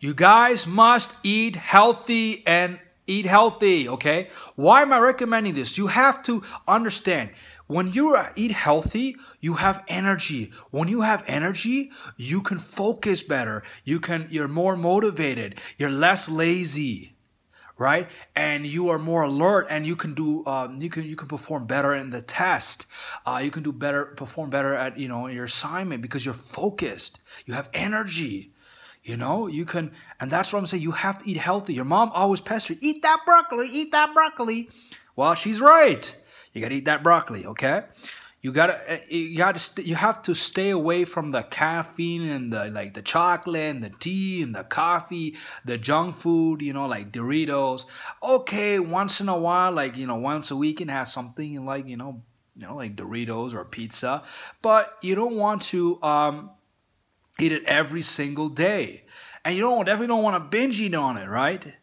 You guys must eat healthy and eat healthy, okay? Why am I recommending this? You have to understand when you eat healthy, you have energy. When you have energy, you can focus better. You can you're more motivated. You're less lazy right? And you are more alert, and you can do um, you can you can perform better in the test. Uh, you can do better, perform better at you know your assignment because you're focused. You have energy. You know, you can, and that's what I'm saying. You have to eat healthy. Your mom always pestered, eat that broccoli, eat that broccoli. Well, she's right. You gotta eat that broccoli, okay? You gotta, eh, you gotta, st- you have to stay away from the caffeine and the like the chocolate and the tea and the coffee, the junk food, you know, like Doritos. Okay, once in a while, like you know, once a week, and have something like you know, you know, like Doritos or pizza, but you don't want to um, eat it every single day, and you don't definitely don't want to binge eat on it, right?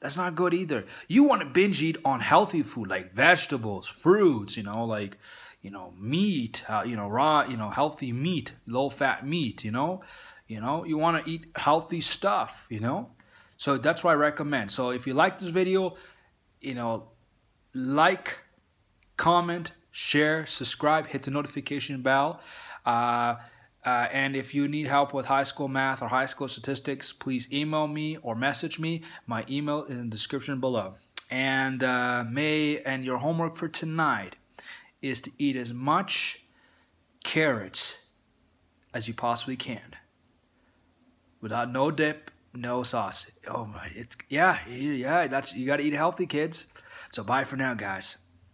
That's not good either. You want to binge eat on healthy food like vegetables, fruits, you know, like you know, meat, uh, you know, raw, you know, healthy meat, low fat meat, you know, you know, you want to eat healthy stuff, you know. So that's why I recommend. So if you like this video, you know, like, comment, share, subscribe, hit the notification bell. Uh, uh, and if you need help with high school math or high school statistics, please email me or message me. My email is in the description below. And uh, may and your homework for tonight is to eat as much carrots as you possibly can without no dip no sauce oh my it's yeah yeah that's you got to eat healthy kids so bye for now guys